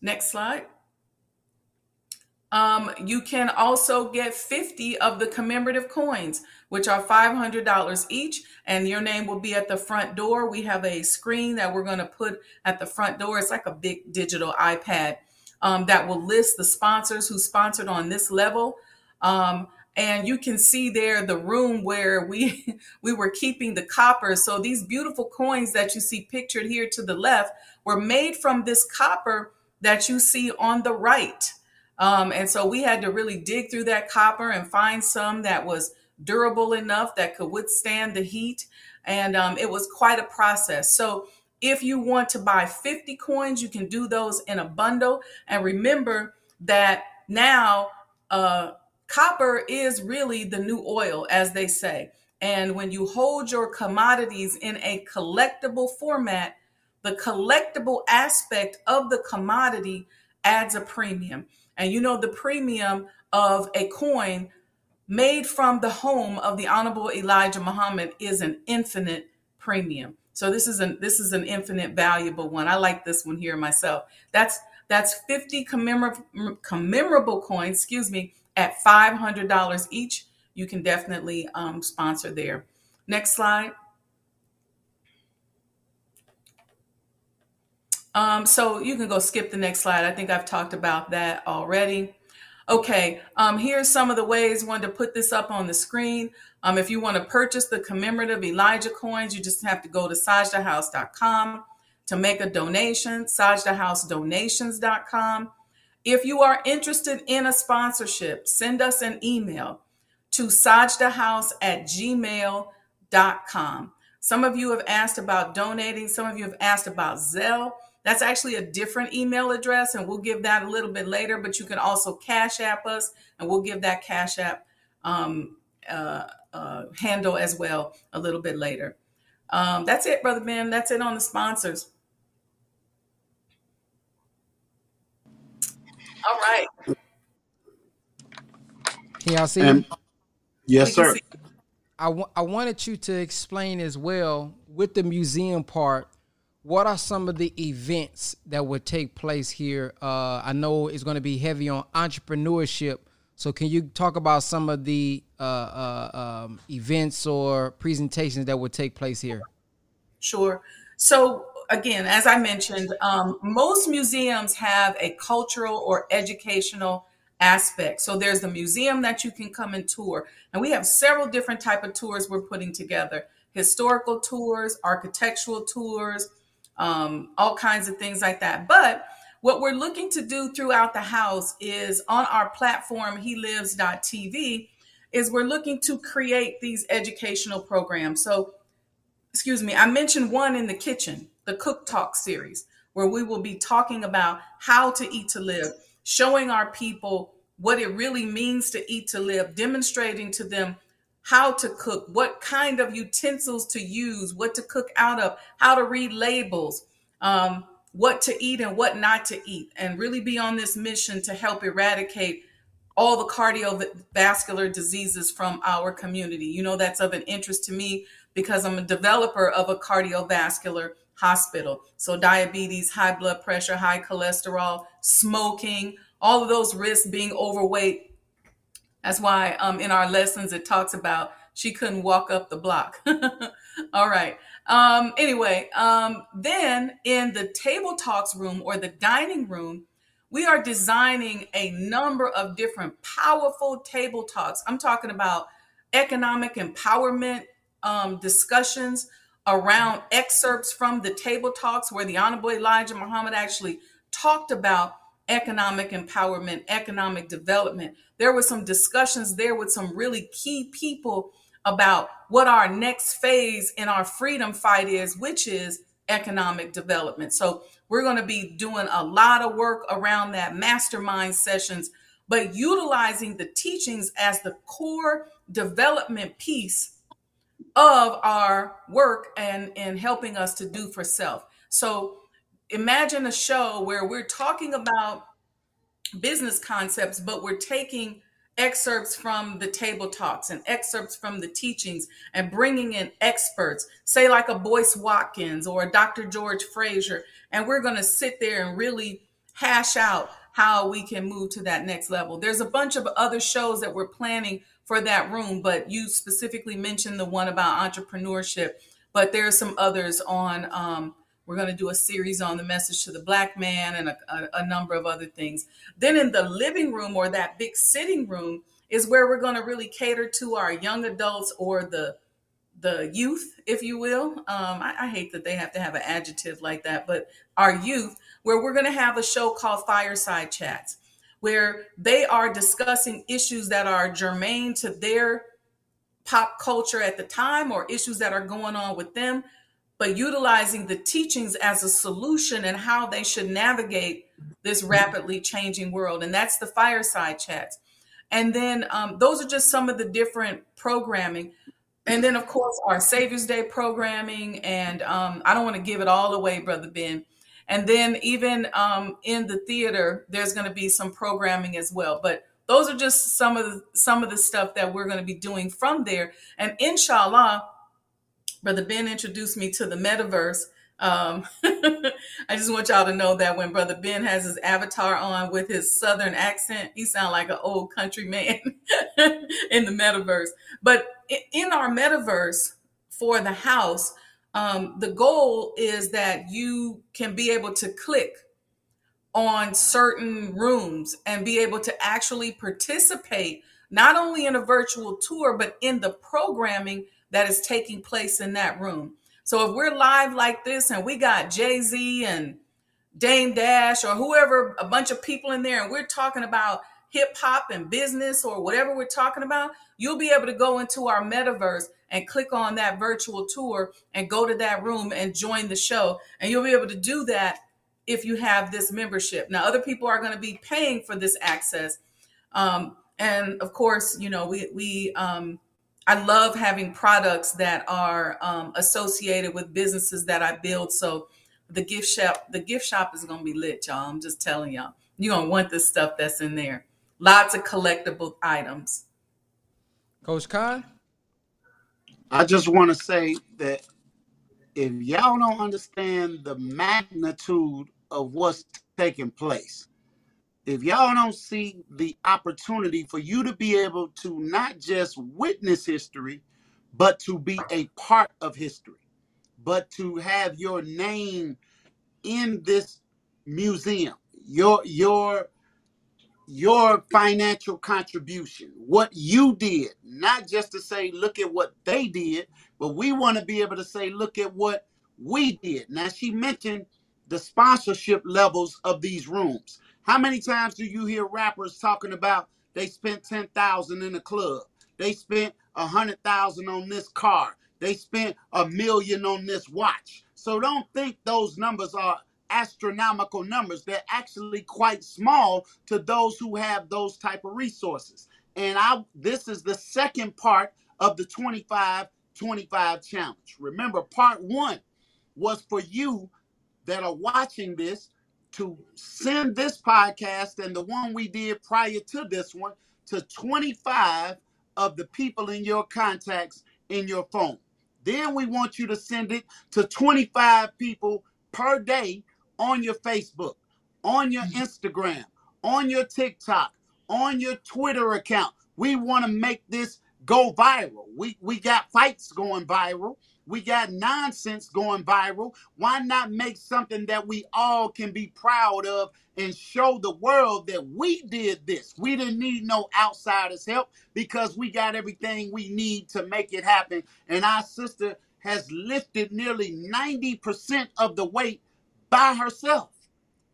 Next slide. Um, you can also get 50 of the commemorative coins, which are $500 each, and your name will be at the front door. We have a screen that we're going to put at the front door. It's like a big digital iPad um, that will list the sponsors who sponsored on this level. Um, and you can see there the room where we [laughs] we were keeping the copper. So these beautiful coins that you see pictured here to the left were made from this copper that you see on the right. Um, and so we had to really dig through that copper and find some that was durable enough that could withstand the heat. And um, it was quite a process. So if you want to buy 50 coins you can do those in a bundle and remember that now uh, copper is really the new oil, as they say. And when you hold your commodities in a collectible format, the collectible aspect of the commodity adds a premium. And you know, the premium of a coin made from the home of the Honorable Elijah Muhammad is an infinite premium. So this is an this is an infinite valuable one. I like this one here myself. That's that's 50 commemorable, commemorable coins, excuse me, at $500 each. You can definitely um, sponsor there. Next slide. Um, so you can go skip the next slide. I think I've talked about that already. Okay, um, here's some of the ways one to put this up on the screen. Um, if you want to purchase the commemorative Elijah coins, you just have to go to sajdahouse.com to make a donation, sajdahousedonations.com. If you are interested in a sponsorship, send us an email to sajdahouse at gmail.com. Some of you have asked about donating, some of you have asked about Zelle. That's actually a different email address, and we'll give that a little bit later. But you can also Cash App us, and we'll give that Cash App um, uh, uh, handle as well a little bit later. Um, that's it, Brother Ben. That's it on the sponsors. All right. Can y'all see? And, yes, sir. see- I I wanted you to explain as well with the museum part. What are some of the events that would take place here? Uh, I know it's going to be heavy on entrepreneurship. So, can you talk about some of the uh, uh, um, events or presentations that would take place here? Sure. So again, as I mentioned, um, most museums have a cultural or educational aspect. So there's the museum that you can come and tour, and we have several different type of tours we're putting together: historical tours, architectural tours, um, all kinds of things like that. But what we're looking to do throughout the house is on our platform, HeLives.tv, is we're looking to create these educational programs. So excuse me, I mentioned one in the kitchen, the Cook Talk series, where we will be talking about how to eat to live, showing our people what it really means to eat to live, demonstrating to them how to cook, what kind of utensils to use, what to cook out of, how to read labels, um, what to eat and what not to eat, and really be on this mission to help eradicate all the cardiovascular diseases from our community. You know, that's of an interest to me because I'm a developer of a cardiovascular hospital. So, diabetes, high blood pressure, high cholesterol, smoking, all of those risks, being overweight. That's why um, in our lessons it talks about she couldn't walk up the block. [laughs] all right. Um, anyway, um, then in the table talks room or the dining room, we are designing a number of different powerful table talks. I'm talking about economic empowerment um, discussions around excerpts from the table talks where the Honorable Elijah Muhammad actually talked about economic empowerment, economic development. There were some discussions there with some really key people about what our next phase in our freedom fight is, which is economic development. So we're going to be doing a lot of work around that mastermind sessions, but utilizing the teachings as the core development piece of our work and, in helping us to do for self. So imagine a show where we're talking about business concepts, but we're taking excerpts from the table talks and excerpts from the teachings and bringing in experts, say like a Boyce Watkins or a Dr. George Fraser, and we're going to sit there and really hash out how we can move to that next level. There's a bunch of other shows that we're planning for that room, but you specifically mentioned the one about entrepreneurship, but there are some others on um, We're going to do a series on the message to the black man and a, a, a number of other things. Then in the living room or that big sitting room is where we're going to really cater to our young adults or the the youth, if you will. Um, I, I, hate that they have to have an adjective like that, but our youth, where we're going to have a show called Fireside Chats, where they are discussing issues that are germane to their pop culture at the time or issues that are going on with them, but utilizing the teachings as a solution and how they should navigate this rapidly changing world. And that's the Fireside Chats. And then um, those are just some of the different programming and then of course our savior's day programming and um, i don't want to give it all away brother ben and then even um, in the theater there's going to be some programming as well but those are just some of the some of the stuff that we're going to be doing from there and inshallah brother ben introduced me to the metaverse um, [laughs] I just want y'all to know that when Brother Ben has his avatar on with his southern accent, he sounds like an old country man [laughs] in the metaverse. But in our metaverse for the house, um, the goal is that you can be able to click on certain rooms and be able to actually participate not only in a virtual tour, but in the programming that is taking place in that room. So if we're live like this and we got Jay Z and Dame Dash or whoever, a bunch of people in there, and we're talking about hip hop and business or whatever we're talking about, you'll be able to go into our metaverse and click on that virtual tour and go to that room and join the show. And you'll be able to do that if you have this membership. Now, other people are going to be paying for this access. Um, and of course, you know, we, we, um, I love having products that are um, associated with businesses that I build. So the gift shop, the gift shop is going to be lit, y'all. I'm just telling y'all. You're going to want the stuff that's in there. Lots of collectible items. Coach Khan? I just want to say that if y'all don't understand the magnitude of what's taking place, if y'all don't see the opportunity for you to be able to not just witness history, but to be a part of history, but to have your name in this museum, your your your financial contribution, what you did, not just to say, look at what they did, but we want to be able to say, look at what we did. Now, she mentioned the sponsorship levels of these rooms. How many times do you hear rappers talking about they spent 10,000 in a club? They spent a hundred thousand on this car. They spent a million on this watch. So don't think those numbers are astronomical numbers. They're actually quite small to those who have those type of resources. And I this is the second part of the 25 25 challenge. Remember part 1 was for you that are watching this to send this podcast and the one we did prior to this one to 25 of the people in your contacts in your phone. Then we want you to send it to 25 people per day on your Facebook, on your mm-hmm. Instagram, on your TikTok, on your Twitter account. We want to make this go viral. We we got fights going viral. We got nonsense going viral. Why not make something that we all can be proud of and show the world that we did this? We didn't need no outsiders' help because we got everything we need to make it happen. And our sister has lifted nearly 90% of the weight by herself.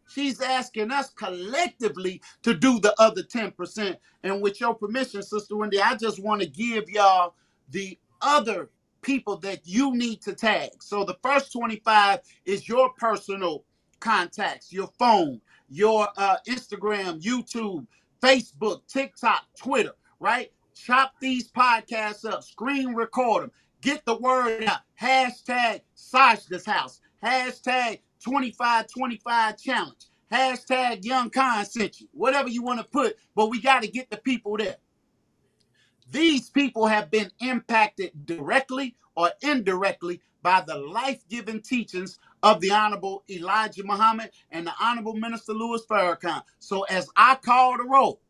She's asking us collectively to do the other 10%. And with your permission, Sister Wendy, I just want to give y'all the other people that you need to tag. So the first 25 is your personal contacts, your phone, your uh, Instagram, YouTube, Facebook, TikTok, Twitter, right? Chop these podcasts up, screen record them, get the word out. Hashtag Sash this house. Hashtag 2525 challenge. Hashtag Young Con. Whatever you want to put, but we got to get the people there. These people have been impacted directly or indirectly by the life giving teachings of the Honorable Elijah Muhammad and the Honorable Minister Louis Farrakhan. So, as I call the roll,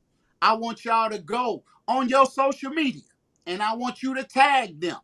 I want y'all to go on your social media and I want you to tag them,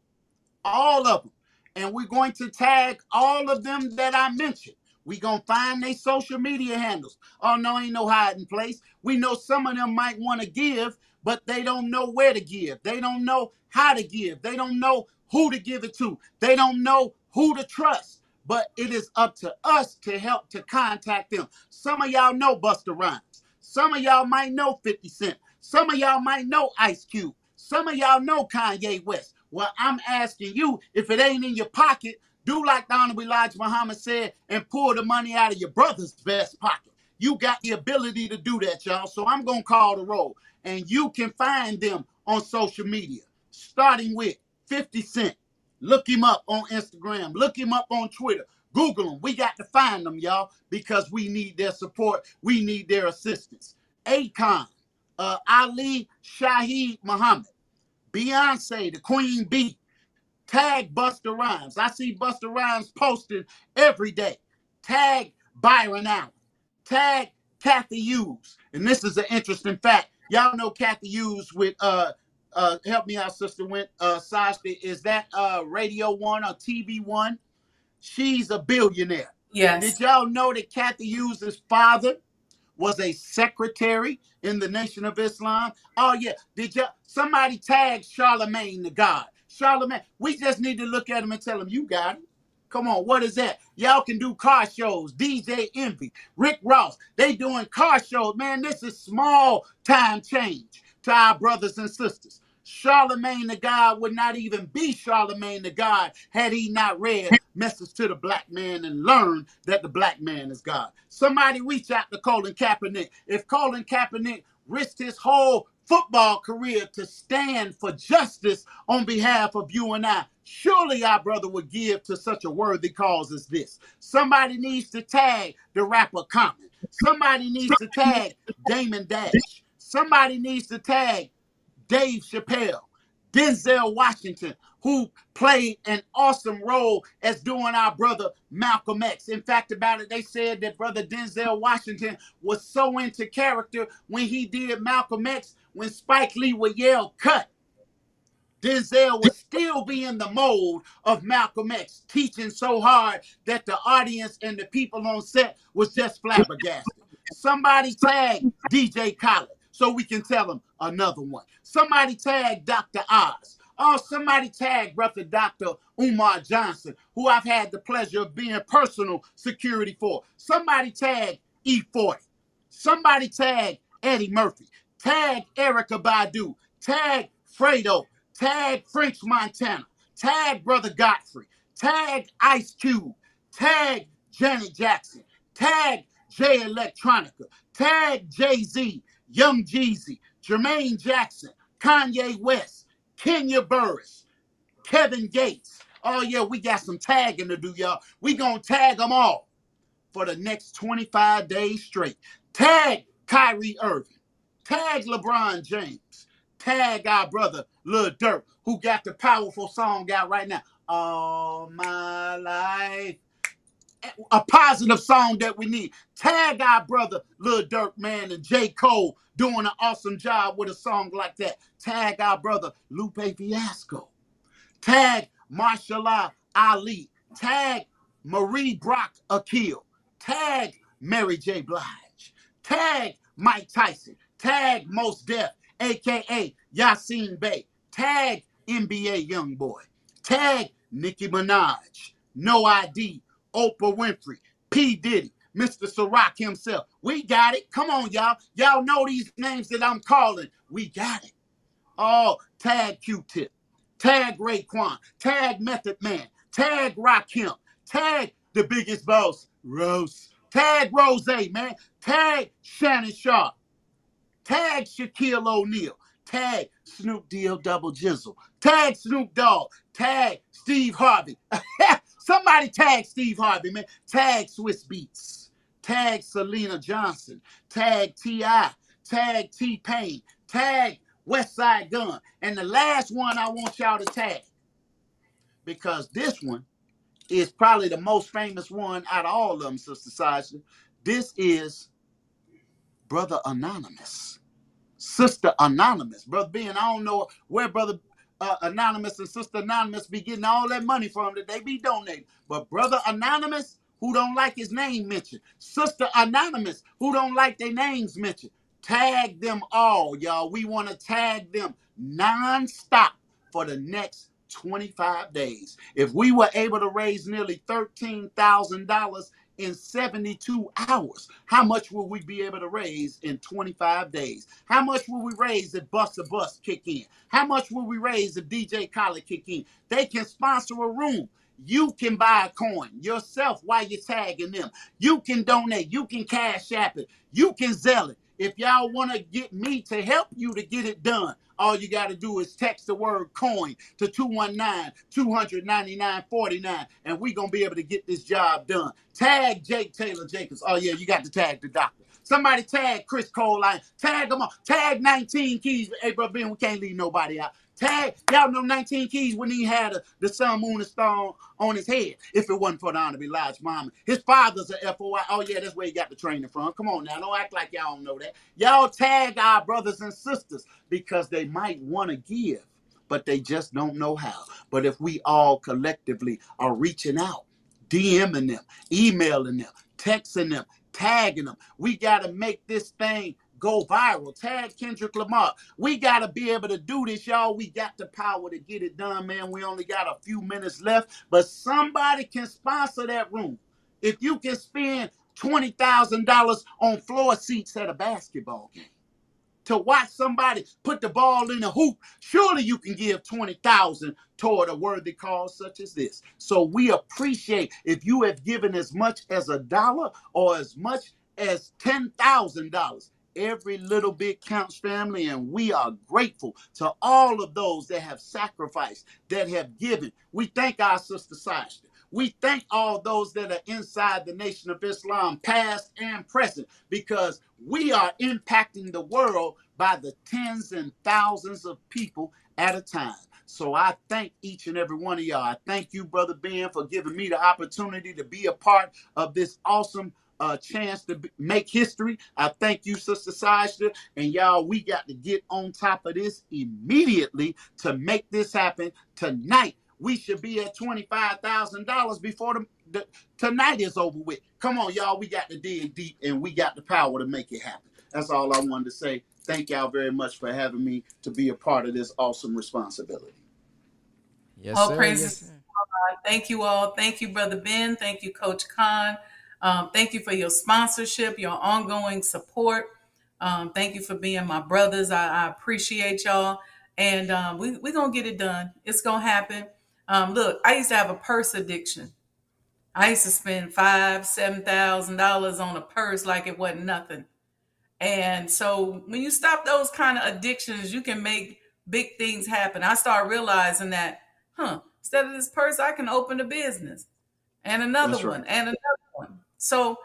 all of them, and we're going to tag all of them that I mentioned. We're gonna find their social media handles. Oh no, ain't no hiding place. We know some of them might want to give, but they don't know where to give. They don't know how to give. They don't know who to give it to. They don't know who to trust. But it is up to us to help to contact them. Some of y'all know Busta Rhymes. Some of y'all might know 50 Cent. Some of y'all might know Ice Cube. Some of y'all know Kanye West. Well, I'm asking you, if it ain't in your pocket, do like the Honorable Elijah Muhammad said and pull the money out of your brother's vest pocket. You got the ability to do that, y'all. So I'm going to call the roll. And you can find them on social media, starting with 50 Cent. Look him up on Instagram. Look him up on Twitter. Google them. We got to find them, y'all, because we need their support. We need their assistance. Akon, uh, Ali Shaheed Muhammad, Beyonce, the Queen Bee, Tag Busta Rhymes. I see Busta Rhymes posting every day. Tag Byron Allen. Tag Cathy Hughes. And this is an interesting fact. Y'all know Cathy Hughes with uh uh help me out, sister went uh Sashka. Is that uh Radio One or TV One? She's a billionaire. Yes. Did y'all know that Cathy Hughes' father was a secretary in the Nation of Islam? Oh yeah. Did y'all somebody tag Charlemagne the God? Charlemagne. We just need to look at him and tell him, you got it. Come on, what is that? Y'all can do car shows. DJ Envy, Rick Ross, they doing car shows. Man, this is small time change to our brothers and sisters. Charlemagne the God would not even be Charlemagne the God had he not read Message to the Black Man and learned that the black man is God. Somebody reach out to Colin Kaepernick. If Colin Kaepernick risked his whole football career to stand for justice on behalf of you and I. Surely our brother would give to such a worthy cause as this. Somebody needs to tag the rapper Common. Somebody needs to tag Damon Dash. Somebody needs to tag Dave Chappelle, Denzel Washington, who played an awesome role as doing our brother Malcolm X. In fact, about it, they said that brother Denzel Washington was so into character when he did Malcolm X, when Spike Lee would yell, cut. Denzel would still be in the mold of Malcolm X, teaching so hard that the audience and the people on set was just flabbergasted. Somebody tag DJ Khaled so we can tell him another one. Somebody tag Dr. Oz. Oh, somebody tag brother Dr. Umar Johnson, who I've had the pleasure of being personal security for. Somebody tag E40. Somebody tag Eddie Murphy. Tag Erykah Badu. Tag Fredo. Tag French Montana. Tag Brother Godfrey. Tag Ice Cube. Tag Janet Jackson. Tag Jay Electronica. Tag Jay Z. Young Jeezy. Jermaine Jackson. Kanye West. Kenya Barris. Kevin Gates. Oh, yeah, we got some tagging to do, y'all. We gonna tag them all for the next 25 days straight. Tag Kyrie Irving. Tag LeBron James. Tag our brother Lil Durk, who got the powerful song out right now. All my life. A positive song that we need. Tag our brother Lil Durk, man, and J. Cole doing an awesome job with a song like that. Tag our brother Lupe Fiasco. Tag Mahershala Ali. Tag Mara Brock Akil. Tag Mary J. Blige. Tag Mike Tyson. Tag Mos Def, aka Yasin Bey. Tag NBA Youngboy. Tag Nicki Minaj. No ID. Oprah Winfrey. P. Diddy. Mr. Ciroc himself. We got it. Come on, y'all. Y'all know these names that I'm calling. We got it. Oh, tag Q-Tip. Tag Raekwon. Tag Method Man. Tag Rakim. Tag the biggest boss, Rose. Tag Rose, man. Tag Shannon Sharpe. Tag Shaquille O'Neal. Tag Snoop Deal Double Jizzle. Tag Snoop Dogg. Tag Steve Harvey. [laughs] Somebody tag Steve Harvey, man. Tag Swizz Beatz. Tag Selena Johnson. Tag T.I. Tag T Pain. Tag Westside Gun. And the last one I want y'all to tag, because this one is probably the most famous one out of all of them, Sister Sasha. This is Brother Anonymous. Sister Anonymous. Brother Ben, I don't know where Brother uh, Anonymous and Sister Anonymous be getting all that money from that they be donating. But Brother Anonymous, who don't like his name mentioned, Sister Anonymous, who don't like their names mentioned, tag them all, y'all. We want to tag them nonstop for the next 25 days. If we were able to raise nearly $13,000 in 72 hours, how much will we be able to raise in 25 days? How much will we raise if Bus Busta Bus kick in? How much will we raise if DJ Khaled kick in? They can sponsor a room. You can buy a coin yourself while you're tagging them. You can donate. You can cash app it. You can sell it. If y'all want to get me to help you to get it done, all you got to do is text the word coin to 219 299 49, and we're going to be able to get this job done. Tag Jake Taylor Jacobs. Oh, yeah, you got to tag the doctor. Somebody tag Chris Cole. Tag them all. Tag 19 keys. Hey, bro, Ben, we can't leave nobody out. Tag, y'all know 19 keys when he had a, the sun, moon, and star on his head. If it wasn't for the honorable Elijah Muhammad. His father's a FOI. Oh, yeah, that's where he got the training from. Come on now. Don't act like y'all don't know that. Y'all tag our brothers and sisters because they might want to give, but they just don't know how. But if we all collectively are reaching out, DMing them, emailing them, texting them, tagging them, we got to make this thing go viral. Tag Kendrick Lamar. We got to be able to do this, y'all. We got the power to get it done, man. We only got a few minutes left, but somebody can sponsor that room. If you can spend $20,000 on floor seats at a basketball game to watch somebody put the ball in a hoop, surely you can give 20,000 toward a worthy cause such as this. So we appreciate if you have given as much as a dollar or as much as $10,000 Every little bit counts, family, and we are grateful to all of those that have sacrificed, that have given. We thank our sister Sajdah. We thank all those that are inside the Nation of Islam, past and present, because we are impacting the world by the tens and thousands of people at a time. So I thank each and every one of y'all. I thank you, Brother Ben, for giving me the opportunity to be a part of this awesome a chance to make history. I thank you, Sister Sajdah. And y'all, we got to get on top of this immediately to make this happen tonight. We should be at $25,000 before the, the, tonight is over with. Come on, y'all. We got to dig deep and we got the power to make it happen. That's all I wanted to say. Thank y'all very much for having me to be a part of this awesome responsibility. Yes, all sir. praises. Yes, Thank you all. Thank you, Brother Ben. Thank you, Coach Khan. Um, thank you for your sponsorship, your ongoing support. Um, thank you for being my brothers. I, I appreciate y'all. And um, we're we going to get it done. It's going to happen. Um, look, I used to have a purse addiction. I used to spend five, seven thousand dollars on a purse like it wasn't nothing. And so when you stop those kind of addictions, you can make big things happen. I started realizing that, huh, instead of this purse, I can open a business and another one and another. So,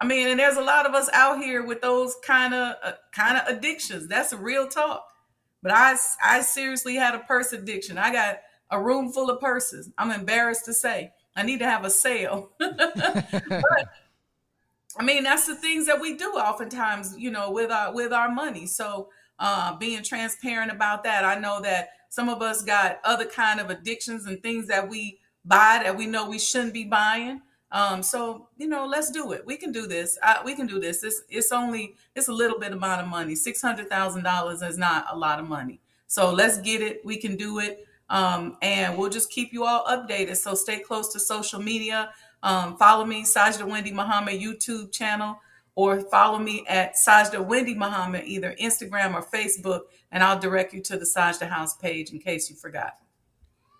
I mean, and there's a lot of us out here with those kind of uh, kind of addictions. That's a real talk. But I I seriously had a purse addiction. I got a room full of purses. I'm embarrassed to say. I need to have a sale. [laughs] but, I mean, that's the things that we do oftentimes, you know, with our with our money. So, uh, being transparent about that, I know that some of us got other kind of addictions and things that we buy that we know we shouldn't be buying. Um, so you know, let's do it. We can do this. I, we can do this. It's it's only it's a little bit amount of money. Six hundred thousand dollars is not a lot of money. So let's get it. We can do it. Um, and we'll just keep you all updated. So stay close to social media. Um, follow me, Sajdah Wendy Muhammad YouTube channel, or follow me at Sajdah Wendy Muhammad, either Instagram or Facebook, and I'll direct you to the Sajdah House page in case you forgot.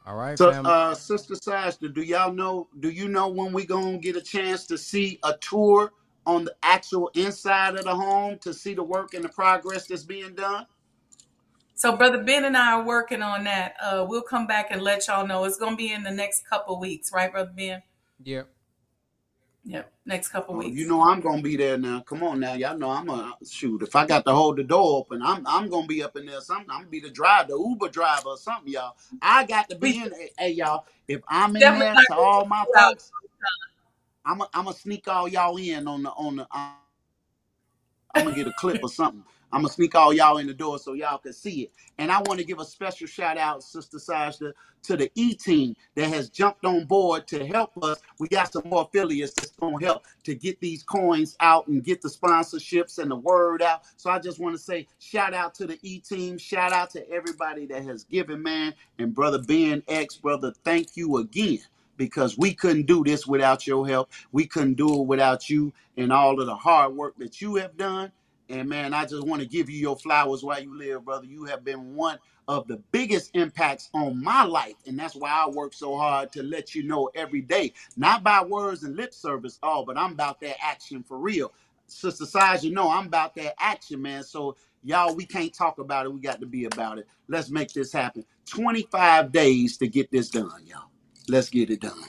All right, So, family. uh, Sister Sajdah, do y'all know? Do you know when we gonna get a chance to see a tour on the actual inside of the home to see the work and the progress that's being done? So, Brother Ben and I are working on that. Uh, we'll come back and let y'all know. It's going to be in the next couple weeks, right, Brother Ben? Yep. Yep, next couple Oh, weeks. you know I'm gonna be there now. Come on now, y'all know I'm a shoot. If I got to hold the door open, I'm I'm gonna be up in there. Something. I'm gonna be the driver, the Uber driver, or something, y'all. I got to be in. Hey, hey, y'all. If I'm in there to all my folks, I'm i I'm gonna sneak all y'all in on the on the. Uh, I'm gonna get a clip or something. I'm gonna sneak all y'all in the door so y'all can see it. And I want to give a special shout out, Sister Sajdah, to the E team that has jumped on board to help us. We got some more affiliates that's gonna help to get these coins out and get the sponsorships and the word out. So I just want to say shout out to the E team, shout out to everybody that has given, man. And brother Ben X, brother, thank you again because we couldn't do this without your help. We couldn't do it without you and all of the hard work that you have done. And man, I just want to give you your flowers while you live, brother. You have been one of the biggest impacts on my life. And that's why I work so hard to let you know every day, not by words and lip service, all, but I'm about that action for real. Sister Size, you know, I'm about that action, man. So, y'all, we can't talk about it. We got to be about it. Let's make this happen. 25 days to get this done, y'all. Let's get it done.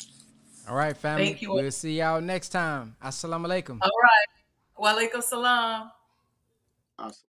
All right, family. Thank you. We'll see y'all next time. Assalamu alaikum. All right. Walaikum salam. Awesome.